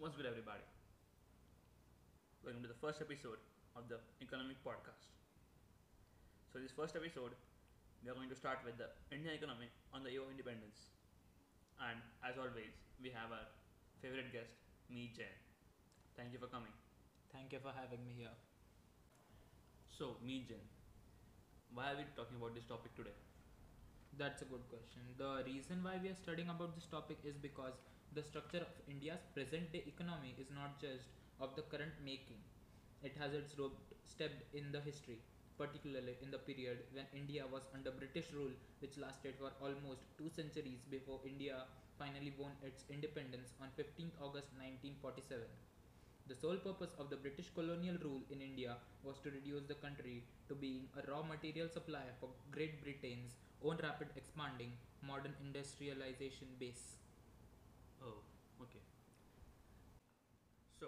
What's good, everybody? Welcome to the first episode of the Economic Podcast. So, this first episode, we are going to start with the Indian economy on the eve of independence. And as always, we have our favorite guest, me, Jain. Thank you for coming. Thank you for having me here. So, me, Jain, why are we talking about this topic today? That's a good question. The reason why we are studying about this topic is because the structure of India's present day economy is not just of the current making. It has its root stepped in the history, particularly in the period when India was under British rule, which lasted for almost two centuries before India finally won its independence on 15th August 1947. The sole purpose of the British colonial rule in India was to reduce the country to being a raw material supplier for Great Britain's own rapid expanding modern industrialization base. Okay. So,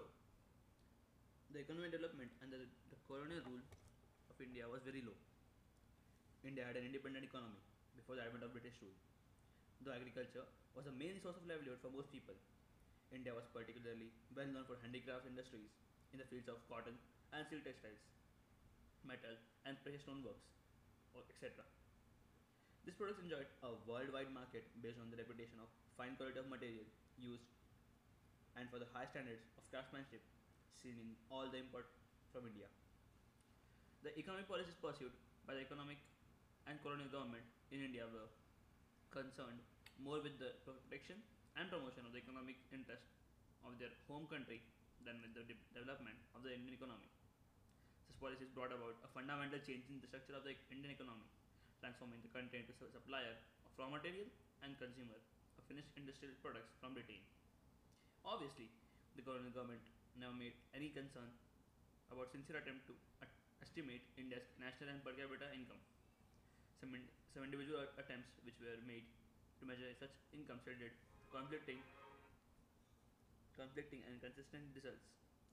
the economic development under the, the colonial rule of India was very low. India had an independent economy before the advent of British rule. Though agriculture was the main source of livelihood for most people, India was particularly well known for handicraft industries in the fields of cotton and silk textiles, metal and precious stone works, etc. These products enjoyed a worldwide market based on the reputation of fine quality of material used for the high standards of craftsmanship seen in all the import from India. The economic policies pursued by the economic and colonial government in India were concerned more with the protection and promotion of the economic interest of their home country than with the de- development of the Indian economy. This policies brought about a fundamental change in the structure of the Indian economy, transforming the country into a supplier of raw material and consumer of finished industrial products from Britain. Obviously, the colonial government never made any concern about sincere attempt to at- estimate India's national and per capita income. Some, in- some individual attempts which were made to measure such income stated conflicting, conflicting and consistent results.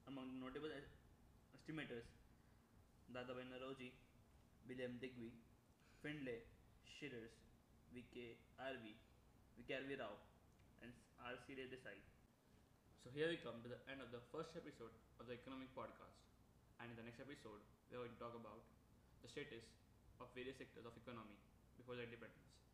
Among notable es- estimators, Dadabhai Naoroji, William Digby, Findlay, Shirras, V.K. R.V., V.K. Rao, and R.C. Desai. So here we come to the end of the first episode of the economic podcast. And in the next episode, we are going to talk about the status of various sectors of economy before the independence.